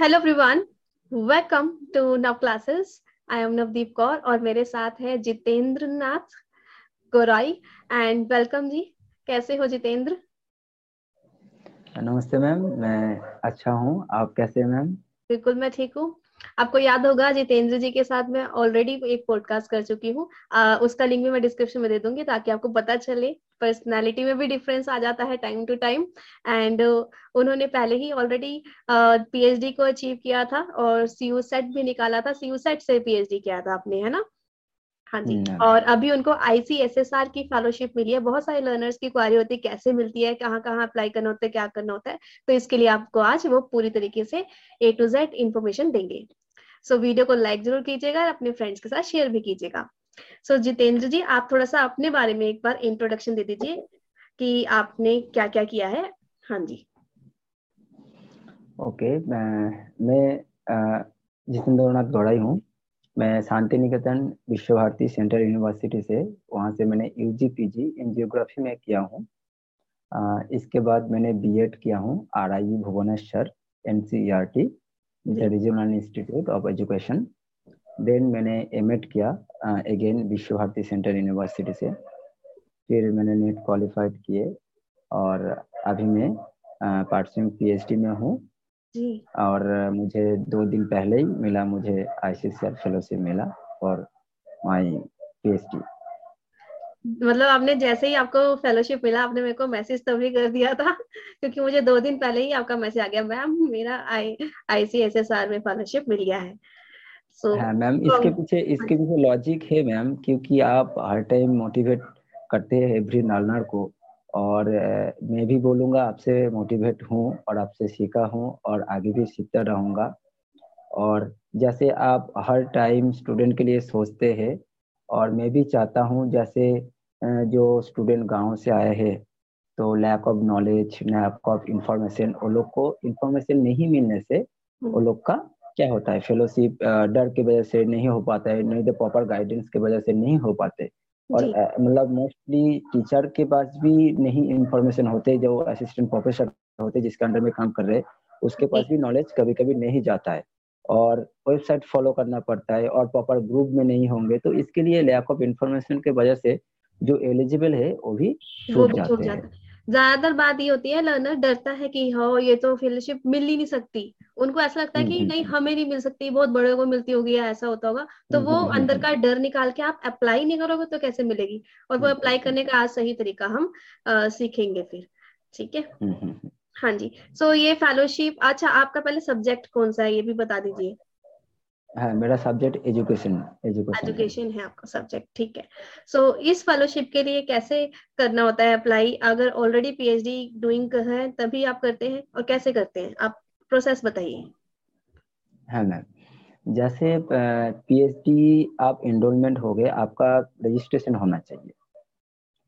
Hello everyone welcome to Nav classes I am Navdeep Kaur और मेरे साथ है जितेंद्र नाथ गोराई एंड वेलकम जी. कैसे हो जितेंद्र? नमस्ते मैम मैं अच्छा हूँ। आप कैसे हैं मैम? बिल्कुल मैं ठीक हूँ। आपको याद होगा, जितेंद्र जी के साथ मैं ऑलरेडी एक पॉडकास्ट कर चुकी हूँ। उसका लिंक भी मैं डिस्क्रिप्शन में दे दूँगी ताकि आपको पता चले। पर्सनालिटी में भी डिफरेंस आ जाता है टाइम टू टाइम एंड उन्होंने पहले ही ऑलरेडी पीएचडी को अचीव किया था और सीयू सेट भी निकाला था। सीयू सेट से पीएचडी किया था आपने, है ना? हाँ जी और अभी उनको आईसीएसएसआर की फेलोशिप मिली है। बहुत सारे लर्नर्स की क्वारी होती है कैसे मिलती है कहाँ कहाँ अप्लाई करना होता है क्या करना होता है। तो इसके लिए आपको आज वो पूरी तरीके से ए टू जेड इन्फॉर्मेशन देंगे। सो so, वीडियो को लाइक ज़रूर कीजिएगा और अपने फ्रेंड्स के साथ शेयर भी कीजिएगा। सो so, जितेंद्र जी आप थोड़ा सा अपने बारे में एक बार इंट्रोडक्शन दे दीजिए कि आपने क्या क्या किया है। हाँ जी। ओके okay, मैं मैं जितेंद्र नाथ गौड़ाई हूँ। मैं शांति निकेतन विश्व भारती सेंट्रल यूनिवर्सिटी से वहाँ से मैंने U G P G in geography में किया हूँ। इसके बाद मैंने बी एड किया हूँ R I Bhubaneswar N C R T regional institute of education then मैंने एम एड किया again Vishwa Bharati central university से। फिर मैंने नेट क्वालिफाइड किए और अभी मैं पार्टसिंग पी एच डी में हूँ। और मुझे दो दिन पहले ही मिला मुझे आईसीसीआर फेलोशिप मिला और माई पीएचडी। मतलब आपने जैसे ही आपको फेलोशिप मिला आपने मेरे को मैसेज तभी कर दिया था क्योंकि मुझे दो दिन पहले ही आपका मैसेज आ गया मैम मेरा आई आईसीएसएसआर में फेलोशिप मिल गया है। सो so, हाँ मैम इसके पीछे इसके पीछे लॉजिक है मैम क्योंकि आप हर टाइम मोटिवेट करते हैं एवरी नालनर को। और मैं भी बोलूँगा आपसे मोटिवेट हूँ और आपसे सीखा हूँ और आगे भी सीखता रहूँगा। और जैसे आप हर टाइम स्टूडेंट के लिए सोचते हैं और मैं भी चाहता हूँ जैसे जो स्टूडेंट गाँव से आए हैं तो lack of knowledge lack of information वो लोग को इंफॉर्मेशन नहीं मिलने से वो हम्म। लोग का क्या होता है? फेलोशिप डर की वजह से नहीं हो पाता है नहीं तो प्रॉपर गाइडेंस की वजह से नहीं हो पाते। और मतलब मोस्टली टीचर के पास भी नहीं इंफॉर्मेशन होते जो असिस्टेंट प्रोफेसर होते जिसके अंडर में काम कर रहे उसके पास भी नॉलेज कभी कभी नहीं जाता है। और वेबसाइट फॉलो करना पड़ता है और प्रॉपर ग्रुप में नहीं होंगे तो इसके लिए लैक ऑफ़ इंफॉर्मेशन के वजह से जो एलिजिबल है वो भी छूट जाते हैं। ज़्यादातर बात ये होती है लर्नर डरता है कि हाँ ये तो फेलोशिप मिल ही नहीं सकती। उनको ऐसा लगता है कि हम्म, नहीं हम्म, हमें नहीं मिल सकती बहुत बड़े को मिलती होगी या ऐसा होता होगा तो हम्म, वो अंदर का डर निकाल के आप अप्लाई नहीं करोगे तो कैसे मिलेगी? और वो अप्लाई करने का आज सही तरीका हम आ, सीखेंगे फिर ठीक है? हाँ जी सो so, ये फेलोशिप अच्छा आपका पहले सब्जेक्ट कौन सा है ये भी बता दीजिए। हाँ मेरा सब्जेक्ट एजुकेशन एजुकेशन एजुकेशन है आपका सब्जेक्ट ठीक है। सो so, इस फेलोशिप के लिए कैसे करना होता है अप्लाई अगर ऑलरेडी पीएचडी डूइंग है तभी आप करते हैं और कैसे करते हैं? आप प्रोसेस बताइए। हाँ मैम जैसे पीएचडी आप एनरोलमेंट हो गए आपका रजिस्ट्रेशन होना चाहिए।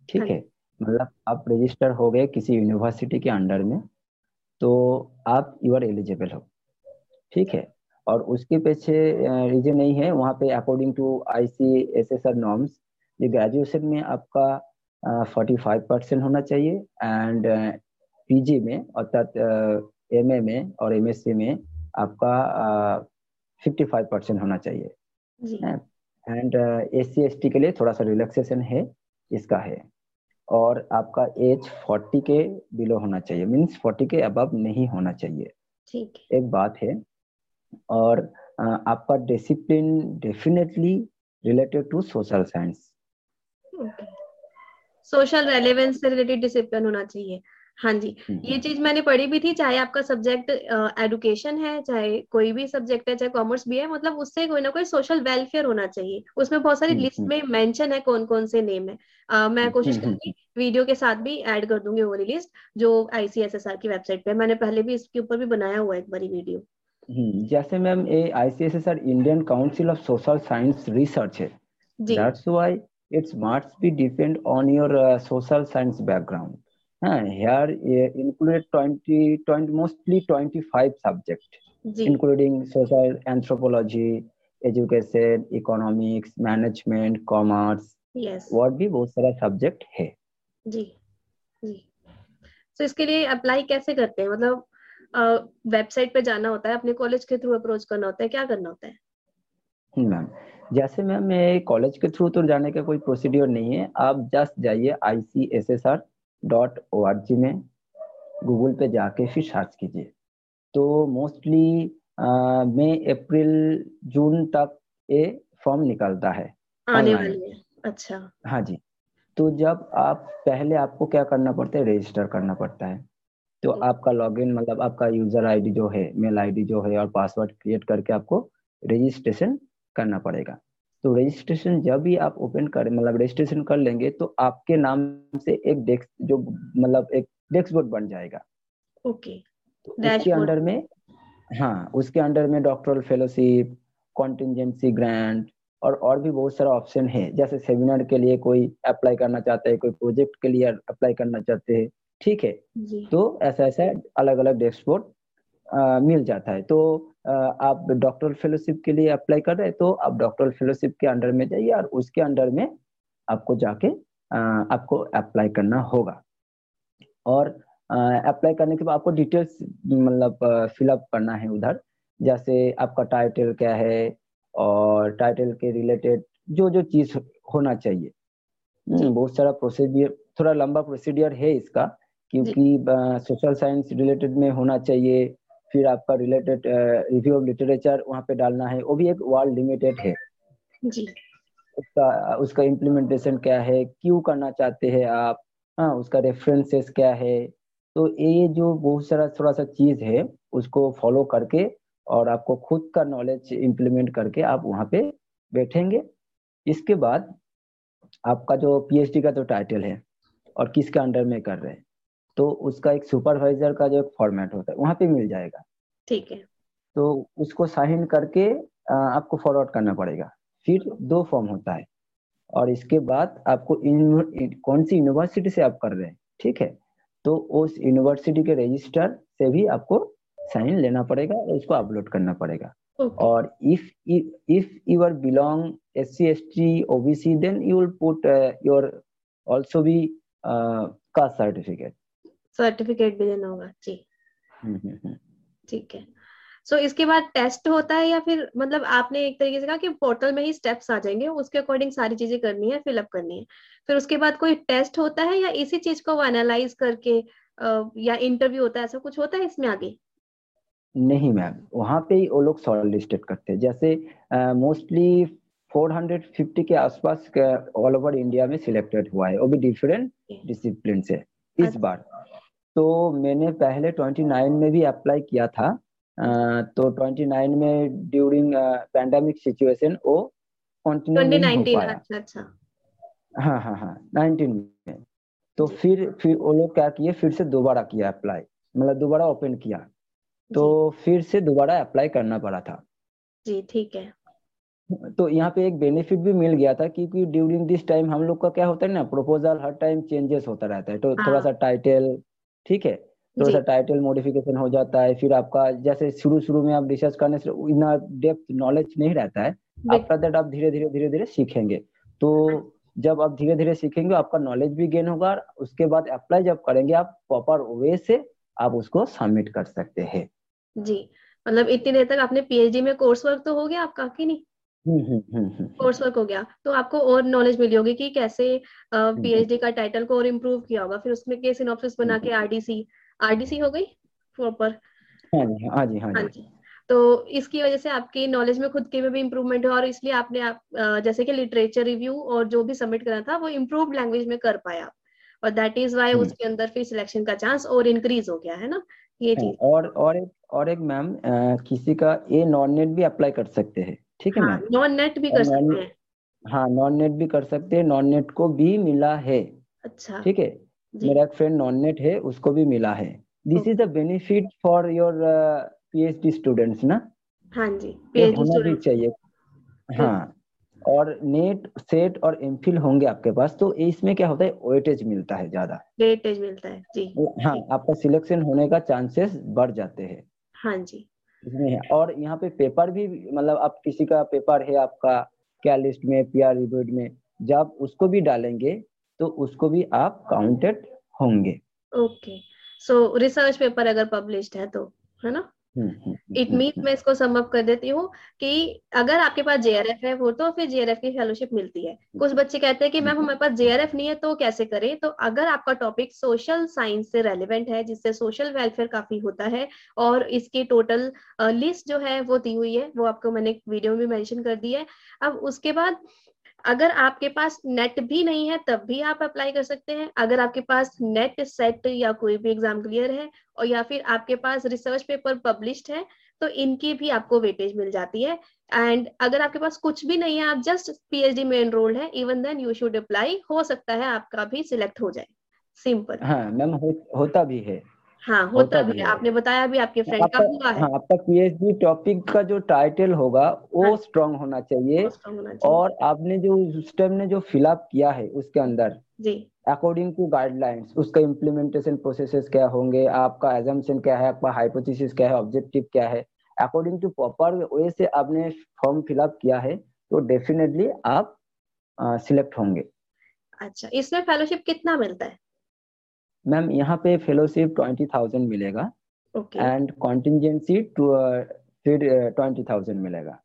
ठीक हाँ। है? मतलब आप रजिस्टर हो गए किसी यूनिवर्सिटी के अंडर में तो आप यू आर एलिजिबल हो। ठीक है? और उसके पीछे रीजन नहीं है वहाँ पे according to I C S S R norms ये ग्रेजुएशन में आपका फोर्टी फाइव परसेंट होना चाहिए एंड पीजी में अर्थात एम ए में और एम एस सी में आपका फिफ्टी फाइव परसेंट होना चाहिए। And S C S T के लिए थोड़ा सा रिलैक्सेशन है इसका है। और आपका एज 40 के बिलो होना चाहिए मीन्स 40 के अबव नहीं होना चाहिए। ठीक एक बात है और आपका discipline definitely related to social science social relevance से रिलेटेड डिसिप्लिन होना चाहिए। हाँ जी। हम्म, ये हम्म। चीज़ मैंने पढ़ी भी थी चाहे आपका सब्जेक्ट एडुकेशन है चाहे कोई भी सब्जेक्ट है चाहे कॉमर्स भी है मतलब उससे कोई ना कोई सोशल वेलफेयर होना चाहिए। उसमें बहुत सारी लिस्ट हम्म, में मेंशन है कौन कौन से नेम है। आ, मैं कोशिश करूँगी वीडियो के साथ भी ऐड कर दूँगी वो लिस्ट जो आईसीएसएसआर की वेबसाइट पे मैंने पहले भी इसके ऊपर भी बनाया हुआ है एक बारी वीडियो जैसे मैम ये ICSSR Indian council of social science research है that's why it's must be depend on your social science background Uh, here uh, included 20, 20, mostly 25 subjects, including social anthropology, education, economics, management, commerce. Yes. और भी बहुत सारा subject है जी जी तो so, इसके लिए apply कैसे करते हैं मतलब वेबसाइट पे जाना होता है अपने कॉलेज के थ्रू अप्रोच करना होता है क्या करना होता है? मैम जैसे मैम मैं कॉलेज के थ्रू तो जाने का कोई प्रोसीड्योर नहीं है आप जस्ट जाइए I C S S R dot O R G में गूगल पे जाके फिर सर्च कीजिए. तो मोस्टली मई अप्रैल जून तक ये फॉर्म निकलता है. आने वाली है। अच्छा। हाँ जी. तो जब आप पहले आपको क्या करना पड़ता है? रजिस्टर करना पड़ता है. तो आपका लॉगिन मतलब आपका यूज़र आईडी जो है मेल आईडी जो है और पासवर्ड क्रिएट करके आपको रजिस्ट्रेशन करना पड़ेगा। तो रजिस्ट्रेशन जब भी आप ओपन कर मतलब रजिस्ट्रेशन कर लेंगे तो आपके नाम से एक डेस्क जो मतलब एक डेस्क बोर्ड बन जाएगा। ओके तो उसके अंडर में हाँ उसके अंडर में डॉक्टरल फेलोशिप कॉन्टिजेंसी ग्रांट और और भी बहुत सारा ऑप्शन है। जैसे सेमिनार के लिए कोई अप्लाई करना चाहते हैं कोई प्रोजेक्ट के लिए अप्लाई करना चाहते हैं ठीक है? तो ऐसा ऐसा अलग अलग डेस्कबोर्ड मिल जाता है। तो आ, आप डॉक्टर फेलोशिप के लिए अप्लाई कर रहे हैं तो आप डॉक्टर फेलोशिप के अंडर में जाइए और उसके अंडर में आपको जाके आ, आपको अप्लाई करना होगा। और अप्लाई करने के बाद आपको डिटेल्स मतलब फिलअप करना है उधर। जैसे आपका टाइटल क्या है और टाइटल के रिलेटेड जो जो चीज़ होना चाहिए। हम्म, बहुत सारा प्रोसीडियर थोड़ा लंबा प्रोसीडियर है इसका। क्योंकि सोशल साइंस रिलेटेड में होना चाहिए फिर आपका रिलेटेड रिव्यू ऑफ़ लिटरेचर वहाँ पे डालना है वो भी एक वर्ल्ड लिमिटेड है। जी। उसका उसका इम्प्लीमेंटेशन क्या है क्यों करना चाहते हैं आप हाँ उसका रेफरेंसेस क्या है तो ये जो बहुत सारा थोड़ा सा चीज़ है उसको फॉलो करके और आपको खुद का नॉलेज इम्प्लीमेंट करके आप वहाँ पे बैठेंगे। इसके बाद आपका जो पीएचडी का जो टाइटल है और किसके अंडर में कर रहे हैं? तो उसका एक सुपरवाइजर का जो एक फॉर्मेट होता है वहाँ पे मिल जाएगा। ठीक है। तो उसको साइन करके आपको फॉरवर्ड करना पड़ेगा। फिर दो फॉर्म होता है। और इसके बाद आपको कौन सी यूनिवर्सिटी से आप कर रहे हैं ठीक है? तो उस यूनिवर्सिटी के रजिस्टर से भी आपको साइन लेना पड़ेगा और उसको अपलोड करना पड़ेगा। okay. और if if you are belong S C S T OBC then you will put your also भी कास्ट सर्टिफिकेट सर्टिफिकेट भी देना होगा जी। हम्म, हम्म, हम्म। ठीक है। सो so, इसके बाद टेस्ट होता है या फिर मतलब आपने एक तरीके से कहा कि पोर्टल में ही स्टेप्स आ जाएँगे उसके अकॉर्डिंग सारी चीज़ें करनी है फिलअप करनी है। फिर उसके बाद कोई टेस्ट होता है या इसी चीज़ को वो एनालाइज करके या इंटरव्यू होता है ऐसा कुछ होता है इसमें आगे? नहीं मैम वहाँ पे ही वो लोग शॉर्ट करते हैं। जैसे मोस्टली uh, 450 के आसपास ऑल ओवर इंडिया में सिलेक्टेड हुआ है। वो भी डिफरेंट डिसिप्लिन से इस अच्छा। बार। तो मैंने पहले 29 में भी अप्लाई किया था। आ, तो 29 में ड्यूरिंग पैंडेमिक सिचुएशन वो कंटिन्यू नहीं हो पाया। अच्छा अच्छा। हाँ हाँ हाँ 19 में। तो फिर फिर वो लोग क्या किए फिर से दोबारा किया अप्लाई मतलब दोबारा ओपन किया। तो फिर से दोबारा अप्लाई करना पड़ा था। जी ठीक है। तो यहाँ पे एक बेनिफिट भी मिल गया था क्योंकि ड्यूरिंग दिस टाइम हम लोग का क्या होता है ना प्रपोजल हर टाइम चेंजेस होता रहता है। तो थोड़ा सा टाइटल ठीक है? थोड़ा सा टाइटल मॉडिफिकेशन हो जाता है फिर आपका जैसे शुरू शुरू में आप रिसर्च करने से इतना डेप्थ नॉलेज नहीं रहता है आफ्टर दैट आप धीरे धीरे धीरे धीरे सीखेंगे। तो जब आप धीरे धीरे सीखेंगे आपका नॉलेज भी गेन होगा उसके बाद अप्लाई जब करेंगे आप प्रॉपर वे से आप उसको सबमिट कर सकते हैं। जी। मतलब इतनी देर तक आपने पीएचडी में कोर्स वर्क तो हो गया आपका कि नहीं? कोर्स हम्म, वर्क हम्म, हम्म, हो गया। तो आपको और नॉलेज मिली होगी कि कैसे पीएचडी का टाइटल को और इम्प्रूव किया होगा। फिर उसमें केस सिनॉप्सिस बना के आरडीसी आरडीसी हो गई? प्रॉपर हाँ जी हाँ जी हाँ, हाँ जी। तो इसकी वजह से आपकी नॉलेज में खुद के में भी इम्प्रूवमेंट हुआ और इसलिए आपने आप जैसे कि लिटरेचर रिव्यू और जो भी सबमिट करना था वो इम्प्रूव लैंग्वेज में कर पाया। और दैट इज़ वाई उसके अंदर फिर सिलेक्शन का चांस और इंक्रीज हो गया है ना? ये हाँ, चीज़। और और एक और एक मैम किसी का ए नॉन नेट भी अप्लाई कर सकते हैं। ठीक है हाँ, नॉन नेट भी कर सकते हैं। हाँ नॉन नेट भी कर सकते हैं। नॉन नेट को भी मिला है। अच्छा। ठीक है? मेरा एक फ्रेंड नॉन नेट है उसको भी मिला है। This is the benefit for your PhD students ना? हाँ जी पीएचडी होना भी चाहिए। हाँ और नेट सेट और एमफिल होंगे आपके पास तो इसमें क्या होता है? वेटेज मिलता है ज़्यादा। वेटेज मिलता है जी। हाँ आपका सिलेक्शन होने का चांसेस बढ़ जाते हैं। हाँ जी। इसमें है। और यहाँ पे पेपर भी मतलब आप किसी का पेपर है आपका, क्या लिस्ट में पी आर में, जब उसको भी डालेंगे तो उसको भी आप काउंटेड होंगे। ओके सो रिसर्च पेपर अगर पब्लिश्ड है तो है ना? इट मीन मैं इसको समअप कर देती हूँ कि अगर आपके पास जेआरएफ है, वो तो फिर जेआरएफ की फेलोशिप मिलती है। कुछ बच्चे कहते हैं कि मैम, हमारे पास जेआरएफ नहीं है तो कैसे करें? तो अगर आपका टॉपिक सोशल साइंस से रेलिवेंट है, जिससे सोशल वेलफेयर काफ़ी होता है, और इसकी टोटल लिस्ट जो है, वो दी हुई है, वो आपको मैंने वीडियो में मैंशन कर दी है। अब उसके बाद अगर आपके पास नेट भी नहीं है तब भी आप अप्लाई कर सकते हैं। अगर आपके पास नेट सेट या कोई भी एग्ज़ाम क्लियर है और या फिर आपके पास रिसर्च पेपर पब्लिश्ड है तो इनकी भी आपको वेटेज मिल जाती है। एंड अगर आपके पास कुछ भी नहीं है आप जस्ट पीएचडी में एनरोल्ड है even then you should apply हो सकता है आपका भी सिलेक्ट हो जाए। सिंपल हाँ मैम हो, होता भी है। हाँ होता, होता भी है। आपने बताया भी आपके फ्रेंड का हुआ है। हाँ आपका पीएचडी टॉपिक का जो टाइटल होगा वो स्ट्रांग हाँ, होना चाहिए। और आपने जो उस टाइम ने जो फिलअप किया है उसके अंदर जी। अकॉर्डिंग टू गाइडलाइंस उसका इम्प्लीमेंटेशन प्रोसेसेस क्या होंगे आपका एजम्पशन क्या है आपका हाइपोथेसिस क्या है ऑब्जेक्टिव क्या है अकॉर्डिंग टू प्रॉपर वे से आपने फॉर्म फिलअप किया है तो डेफिनेटली आप सिलेक्ट होंगे। अच्छा इसमें फेलोशिप कितना मिलता है? मैम यहाँ पे फेलोशिप ट्वेंटी थाउज़ेंड मिलेगा एंड कॉन्टिजेंसी फिर ट्वेंटी थाउज़ेंड मिलेगा।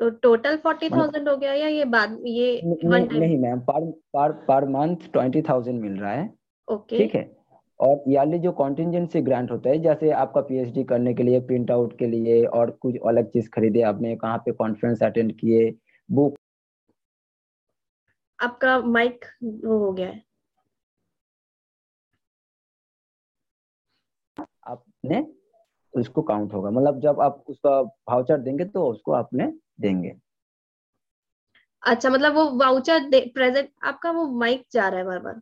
तो टोटल फोर्टी थाउज़ेंड हो गया या ये बाद ये नहीं, नहीं मैम पर पर पर मंथ ट्वेंटी थाउज़ेंड मिल रहा है। ओके ठीक है? और ईयरली जो कॉन्टिजेंसी ग्रांट होता है जैसे आपका पीएचडी करने के लिए प्रिंट आउट के लिए और कुछ अलग चीज़ खरीदे आपने कहाँ पे कॉन्फ्रेंस अटेंड किए बुक आपका माइक वो हो गया है। आपने उसको काउंट होगा। मतलब जब आप उसका वाउचर देंगे तो उसको आपने देंगे। अच्छा मतलब वो वाउचर प्रेजेंट आपका वो माइक जा रहा है बार बार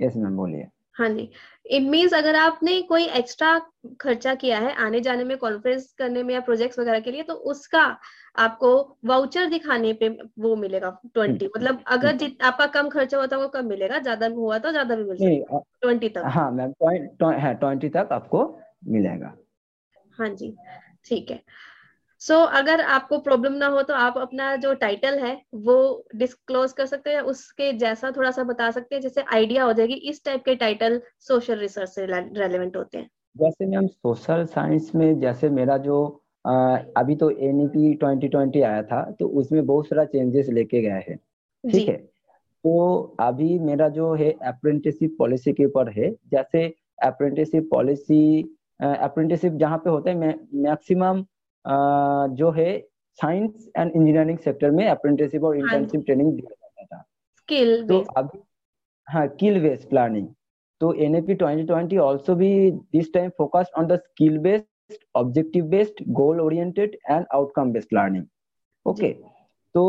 यस मैम बोलिए। हाँ जी। इट मीन्स अगर आपने कोई एक्स्ट्रा खर्चा किया है आने जाने में कॉन्फ्रेंस करने में या प्रोजेक्ट्स वगैरह के लिए तो उसका आपको वाउचर दिखाने पे वो मिलेगा ट्वेंटी हम्म। मतलब अगर हम्म। जित आपका कम खर्चा हुआ था वो कम मिलेगा ज़्यादा हुआ तो ज़्यादा भी मिलेगा ट्वेंटी तक। हाँ मैम ट्वेंटी तक आपको मिलेगा हाँ जी ठीक है। सो so, अगर आपको प्रॉब्लम ना हो तो आप अपना जो टाइटल है वो डिस्क्लोज कर सकते हैं उसके जैसा थोड़ा सा बता सकते हैं जैसे आइडिया हो जाएगी इस टाइप के टाइटल सोशल रिसर्च से रेलेवेंट होते हैं। जैसे मैम सोशल साइंस में जैसे मेरा जो आ, अभी तो एन ई ट्वेंटी ट्वेंटी आया था तो उसमें बहुत सारा चेंजेस लेके गए हैं। ठीक है? तो अभी मेरा जो है अप्रेंटिसशिप पॉलिसी के ऊपर है जैसे अप्रेंटिसशिप पॉलिसी अप्रेंटिसशिप जहाँ पे होता है मैक्सिमम जो है साइंस एंड इंजीनियरिंग सेक्टर में अप्रेंटिसशिप और इंटर्नशिप ट्रेनिंग दिया जाता था। स्किल तो अभी हाँ स्किल बेस्ड प्लानिंग तो एनएपी 2020 आल्सो भी this time focused on the skill based objective based goal oriented and outcome based learning okay तो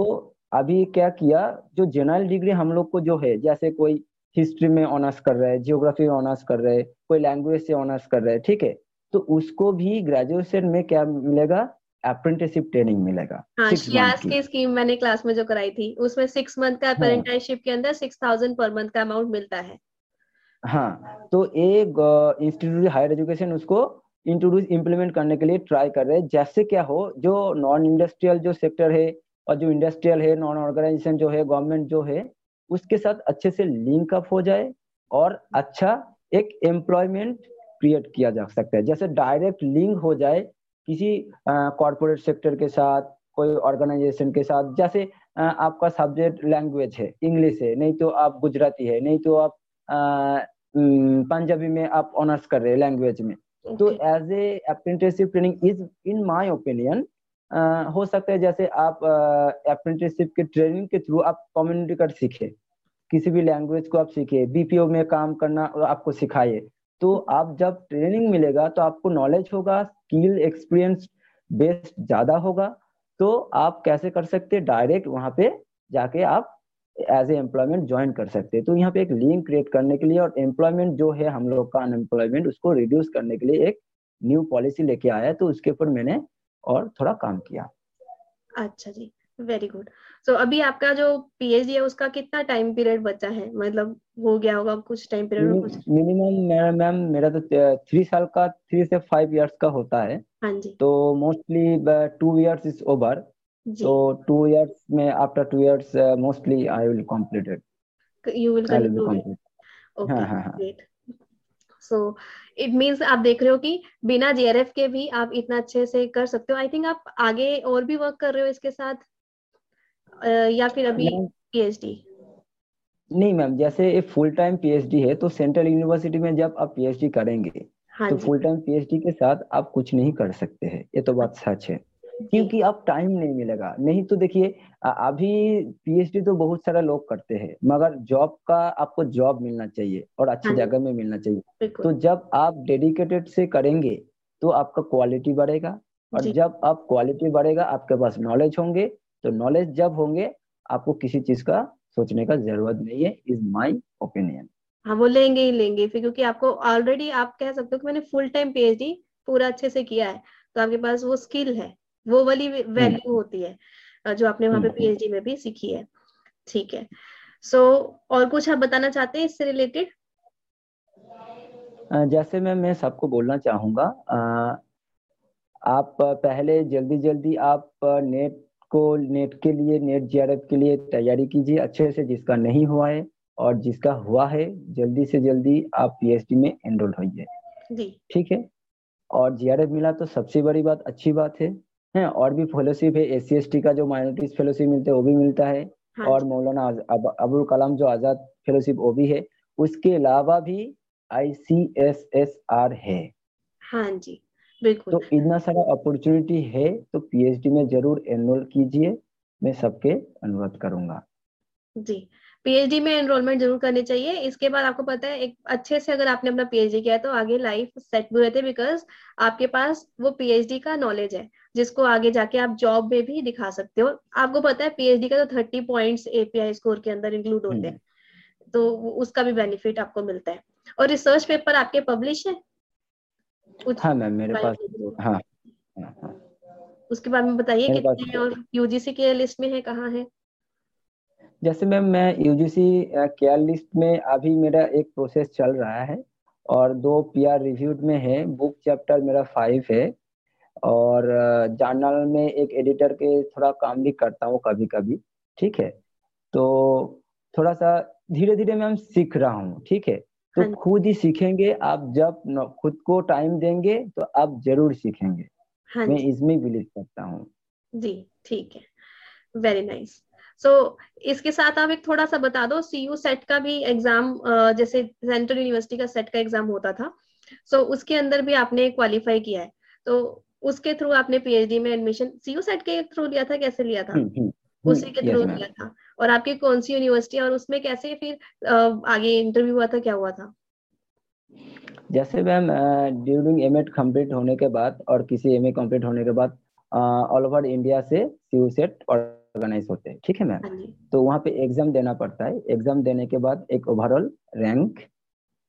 अभी क्या किया जो जनरल डिग्री हम लोग को जो है जैसे कोई हिस्ट्री में ऑनर्स कर रहे हैं जियोग्राफी में ऑनर्स कर रहे हैं कोई लैंग्वेज से ऑनर्स कर रहे हैं ठीक है? तो उसको भी ग्रेजुएशन में क्या मिलेगा? अप्रेंटिसशिप ट्रेनिंग मिलेगा। हाँ की। स्कीम मैंने क्लास में जो कराई थी उसमें सिक्स मंथ का अप्रेंटिसशिप हाँ, के अंदर सिक्स थाउज़ेंड पर मंथ का अमाउंट मिलता है। हाँ तो एक इंस्टीट्यूट हायर एजुकेशन उसको इंट्रोड्यूस इम्प्लीमेंट करने के लिए ट्राई कर रहे हैं। जैसे क्या हो जो नॉन इंडस्ट्रियल जो सेक्टर है और जो इंडस्ट्रियल है नॉन ऑर्गेनाइजेशन जो है गवर्नमेंट जो है उसके साथ अच्छे से लिंक अप हो जाए और अच्छा एक एम्प्लॉयमेंट क्रिएट किया जा सकता है। जैसे डायरेक्ट लिंक हो जाए किसी कॉरपोरेट सेक्टर के साथ कोई ऑर्गेनाइजेशन के साथ जैसे आ, आपका सब्जेक्ट लैंग्वेज है इंग्लिश है नहीं तो आप गुजराती है नहीं तो आप पंजाबी में आप ऑनर्स कर रहे हैं लैंग्वेज में। okay. तो as a apprenticeship training is in my opinion हो सकता है जैसे आप अप्रेंटिसशिप के ट्रेनिंग के थ्रू आप कम्युनिटी कार्ड सीखे। किसी भी लैंग्वेज को आप सीखे बीपीओ में काम करना आपको सिखाए। तो आप जब ट्रेनिंग मिलेगा तो आपको नॉलेज होगा स्किल एक्सपीरियंस बेस्ड ज़्यादा होगा। तो आप कैसे कर सकते डायरेक्ट वहाँ पे जाके आप एज ए एम्प्लॉयमेंट ज्वाइन कर सकते हैं। तो यहाँ पे एक लिंक क्रिएट करने के लिए और एम्प्लॉयमेंट जो है, हम लोग का अनएम्प्लॉयमेंट उसको रिड्यूस करने के लिए एक न्यू पॉलिसी लेके आया तो उसके ऊपर मैंने और थोड़ा काम किया। अच्छा जी वेरी गुड सो so, अभी आपका जो पीएचडी है उसका कितना टाइम पीरियड बचा है? मतलब हो गया होगा कुछ टाइम पीरियड मिनिमम मैम मेरा तो थ्री साल का थ्री से फाइव इयर्स का होता है। हाँ जी। तो mostly two years is over तो टू इयर्स में after two years mostly I will complete it you will complete okay great so it means आप देख रहे हो कि बिना जेआरएफ के भी आप इतना अच्छे से कर सकते हो। आई थिंक आप आगे और भी वर्क कर रहे हो इसके साथ। या फिर अभी पीएचडी नहीं मैम जैसे एक फुल टाइम पीएचडी है तो सेंट्रल यूनिवर्सिटी में जब आप पीएचडी करेंगे हाँ तो फुल टाइम पीएचडी के साथ आप कुछ नहीं कर सकते हैं ये तो बात सच है। क्योंकि आप टाइम नहीं मिलेगा नहीं तो देखिए अभी पीएचडी तो बहुत सारा लोग करते हैं मगर जॉब का आपको जॉब मिलना चाहिए और अच्छी हाँ जगह में मिलना चाहिए। तो जब आप डेडिकेटेड से करेंगे तो आपका क्वालिटी बढ़ेगा और जब आप क्वालिटी बढ़ेगा आपके पास नॉलेज होंगे तो नॉलेज जब होंगे आपको किसी चीज़ का सोचने का ज़रूरत नहीं है इज़ माई ओपिनियन हाँ वो लेंगे ही लेंगे फिर क्योंकि आपको ऑलरेडी आप कह सकते हो कि मैंने फुल टाइम पीएचडी पूरा अच्छे से किया है तो आपके पास वो स्किल है वो वाली वैल्यू हम्म। होती है जो आपने वहाँ पे पीएचडी हम्म। में भी सीखी है ठीक है सो so, और कुछ आप बताना चाहते हैं इससे रिलेटेड जैसे मैं मैं सबको बोलना चाहूँगा आप पहले जल्दी जल्दी आप नेट को नेट के लिए नेट जीआरएफ के लिए तैयारी कीजिए अच्छे से जिसका नहीं हुआ है और जिसका हुआ है जल्दी से जल्दी आप पीएचडी में एनरोल होइए। ठीक है? और जीआरएफ मिला तो सबसे बड़ी बात अच्छी बात है। है और भी फेलोशिप है एस सी का जो माइनॉरिटीज फेलोशिप मिलते हैं वो भी मिलता है। हाँ और मौलाना अबुल कलाम जो आज़ाद फेलोशिप वो भी है। उसके अलावा भी I C S S R है। हाँ जी। बिल्कुल। तो इतना सारा अपॉर्चुनिटी है तो पीएचडी में ज़रूर एनरोल कीजिए। मैं सबके अनुरोध करूँगा। जी। पीएचडी में एनरोलमेंट ज़रूर करनी चाहिए। इसके बाद आपको पता है एक अच्छे से अगर आपने अपना पीएचडी किया है तो आगे लाइफ सेट भी रहते बिकॉज़ आपके पास वो पीएचडी का नॉलेज है जिसको आगे जाके आप जॉब में भी दिखा सकते हो। आपको पता है पीएचडी का तो थर्टी पॉइंट एपीआई स्कोर के अंदर इंक्लूड होते हैं। हम्म। तो उसका भी बेनिफिट आपको मिलता है। और रिसर्च पेपर आपके पब्लिश है? हाँ मैम मेरे पास हाँ, हाँ, हाँ। उसके बाद में बताइए कितने और यूजीसी के लिस्ट में है कहाँ है? जैसे मैम मैं यूजीसी केयर लिस्ट में अभी मेरा एक प्रोसेस चल रहा है और दो पीआर रिव्यूड में है। बुक चैप्टर मेरा फाइव है और जर्नल में एक एडिटर के थोड़ा काम भी करता हूँ कभी कभी ठीक है? तो थोड़ा सा धीरे धीरे मैम सीख रहा हूँ ठीक है? तो हाँ खुद ही सीखेंगे आप जब खुद को टाइम देंगे तो आप ज़रूर सीखेंगे। हाँ मैं इसमें बिलीव करता हूँ। जी ठीक है। वेरी नाइस सो इसके साथ आप एक थोड़ा सा बता दो सी यू सेट का भी एग्ज़ाम जैसे सेंट्रल यूनिवर्सिटी का सेट का एग्ज़ाम होता था। सो so, उसके अंदर भी आपने क्वालिफाई किया है। तो उसके थ्रू आपने पीएचडी में एडमिशन सी यू सेट के थ्रू लिया था कैसे लिया था? हम्म, हम्म, उसी के थ्रू लिया था। और आपकी कौन सी यूनिवर्सिटी और उसमें कैसे फिर आगे इंटरव्यू हुआ था क्या हुआ था? जैसे ma'am during M Ed complete होने के बाद और किसी एम ए कंप्लीट होने के बाद ऑल ओवर इंडिया से सीयू सेट ऑर्गेनाइज होते हैं ठीक है मैम हाँ तो वहाँ पे एग्ज़ाम देना पड़ता है। एग्ज़ाम देने के बाद एक ओवरऑल रैंक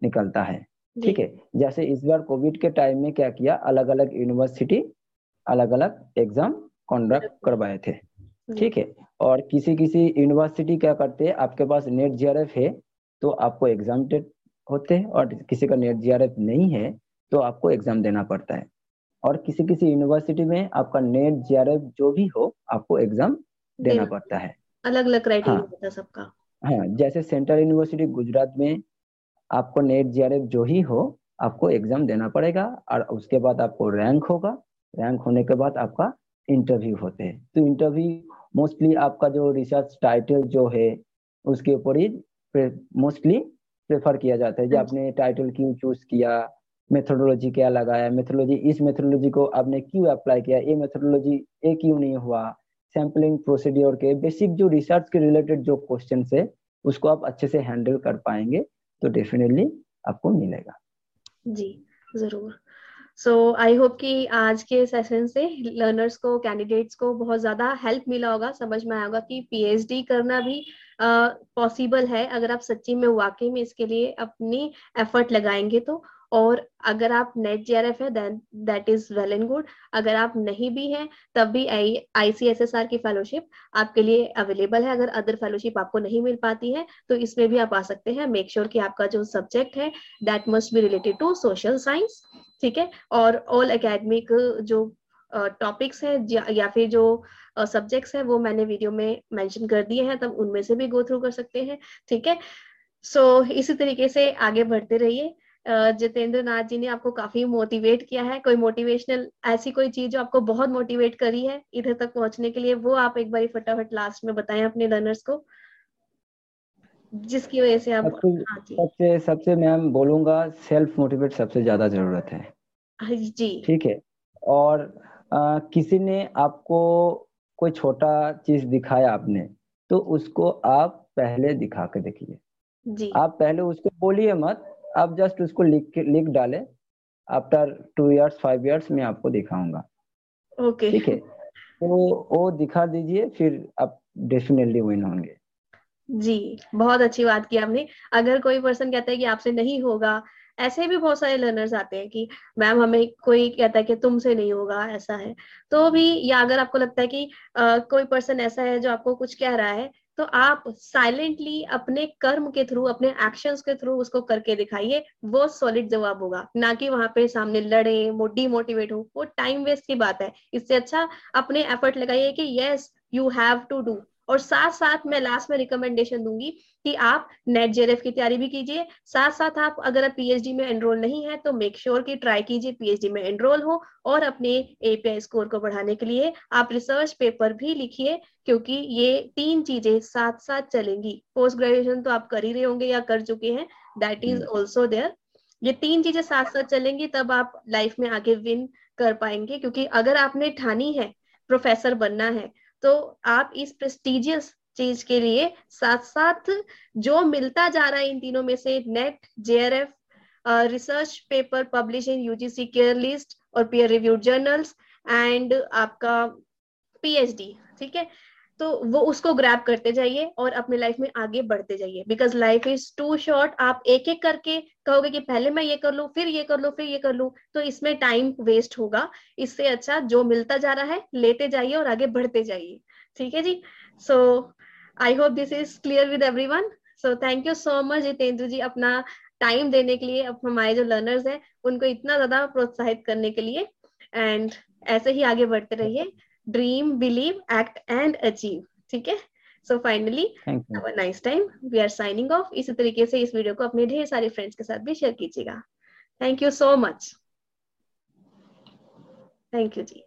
निकलता है ठीक है? जैसे इस बार कोविड के टाइम में क्या किया अलग अलग यूनिवर्सिटी अलग अलग एग्ज़ाम कंडक्ट करवाए थे। ठीक है? और किसी किसी यूनिवर्सिटी क्या करते हैं? आपके पास नेट जीआरएफ है तो आपको एग्ज़ाम होते हैं और किसी का नेट जीआरएफ नहीं है तो आपको एग्ज़ाम देना पड़ता है। और किसी किसी यूनिवर्सिटी में आपका नेट जीआरएफ जो भी हो आपको एग्ज़ाम देना पड़ता है। अलग अलग क्राइटेरिया होता है सबका। हाँ जैसे सेंट्रल यूनिवर्सिटी गुजरात में आपको नेट जीआरएफ जो ही हो आपको एग्ज़ाम देना पड़ेगा और उसके बाद आपको रैंक होगा। रैंक होने के बाद आपका इंटरव्यू होते हैं। तो इंटरव्यू मोस्टली आपका जो रिसर्च टाइटल जो है उसके ऊपर ही मोस्टली प्रेफर किया जाता है। जो। आपने टाइटल क्यों चूज़ किया मेथोडोलॉजी क्या लगाया मेथोडोलॉजी इस मेथोडोलॉजी को आपने क्यों अप्लाई किया ये मेथोडोलॉजी ये क्यों नहीं हुआ? सैम्पलिंग प्रोसीड्योर के बेसिक जो रिसर्च के रिलेटेड जो क्वेश्चन है उसको आप अच्छे से हैंडल कर पाएँगे तो डेफिनेटली आपको मिलेगा। जी ज़रूर। सो आई होप कि आज के सेशन से लर्नर्स को कैंडिडेट्स को बहुत ज़्यादा हेल्प मिला होगा समझ में आया होगा कि पीएचडी करना भी पॉसिबल uh, है। अगर आप सच्ची में वाकई में इसके लिए अपनी एफर्ट लगाएँगे तो। और अगर आप नेट जी है then that is well and good अगर आप नहीं भी हैं तब भी I C S S R की फेलोशिप आपके लिए अवेलेबल है। अगर अदर फेलोशिप आपको नहीं मिल पाती है तो इसमें भी आप आ सकते हैं। मेक श्योर sure कि आपका जो सब्जेक्ट है that must be related to social science ठीक है? और ऑल एकेडमिक जो टॉपिक्स हैं या फिर जो सब्जेक्ट्स हैं वो मैंने वीडियो में मेंशन कर दिए हैं तब उनमें से भी गो थ्रू कर सकते हैं ठीक है? सो so, इसी तरीके से आगे बढ़ते रहिए। जितेंद्र नाथ जी ने आपको काफ़ी मोटिवेट किया है कोई मोटिवेशनल ऐसी कोई चीज़ जो आपको बहुत मोटिवेट करी है इधर तक पहुँचने के लिए वो आप एक बार फटाफट लास्ट में बताएँ अपने लर्नर्स को। जिसकी वजह से आप हाँ सबसे सबसे मैम बोलूँगा सेल्फ मोटिवेट सबसे ज़्यादा ज़रूरत है। हाँ जी ठीक है? और आ, किसी ने आपको कोई छोटा चीज़ दिखाया आपने तो उसको आप पहले दिखा के देखिए। जी। आप पहले उसको बोलिए मत आप जस्ट उसको लिख लिख डाले। After two years five years में आपको दिखाऊँगा। ओके। ठीक है? तो वो दिखा दीजिए फिर आप डेफिनेटली विन होंगे। जी बहुत अच्छी बात की आपने। अगर कोई पर्सन कहता है कि आपसे नहीं होगा ऐसे भी बहुत सारे लर्नर्स आते हैं कि मैम हमें कोई कहता है कि तुमसे नहीं होगा ऐसा है। तो भी या अगर आपको लगता है कि आ, कोई पर्सन ऐसा है जो आपको कुछ कह रहा है तो आप साइलेंटली अपने कर्म के थ्रू अपने एक्शन के थ्रू उसको करके दिखाइए वो सॉलिड जवाब होगा। ना कि वहाँ पे सामने लड़े वो डिमोटिवेट हो वो टाइम वेस्ट की बात है। इससे अच्छा अपने एफर्ट लगाइए कि yes you have to do और साथ साथ मैं लास्ट में रिकमेंडेशन दूँगी कि आप नेट जेरेफ की तैयारी भी कीजिए। साथ साथ आप अगर आप पीएचडी में एनरोल नहीं है तो मेक श्योर sure कि ट्राई कीजिए पीएचडी में एनरोल हो और अपने एपीआई स्कोर को बढ़ाने के लिए आप रिसर्च पेपर भी लिखिए क्योंकि ये तीन चीज़ें साथ साथ चलेंगी। पोस्ट ग्रेजुएशन तो आप कर ही रहे होंगे या कर चुके हैं दैट इज़ ऑल्सो देयर ये तीन चीज़ें साथ साथ चलेंगी तब आप लाइफ में आगे विन कर पाएँगे क्योंकि अगर आपने ठानी है प्रोफेसर बनना है तो आप इस प्रेस्टिजियस चीज़ के लिए साथ साथ जो मिलता जा रहा है इन तीनों में से NET JRF research paper publish in UGC care list और पीयर रिव्यू जर्नल्स एंड आपका पीएचडी ठीक है? तो वो उसको ग्रैप करते जाइए और अपने लाइफ में आगे बढ़ते जाइए। Because life is too short आप एक एक करके कहोगे कि पहले मैं ये कर लू, फिर ये कर लू, फिर ये कर लू तो इसमें टाइम वेस्ट होगा। इससे अच्छा जो मिलता जा रहा है, लेते जाइए और आगे बढ़ते जाइए। ठीक है जी? So I hope this is clear with every so thank you so much Jitendra ji अपना टाइम देने के लिए अब हमारे जो लर्नर्स हैं, उनको इतना ज़्यादा प्रोत्साहित करने के लिए। एंड ऐसे ही आगे बढ़ते रहिए। Dream believe act and achieve ठीक है? So finally nice time we are signing off इसी तरीके से इस वीडियो को अपने ढेर सारे फ्रेंड्स के साथ भी शेयर कीजिएगा। Thank you so much thank you ji.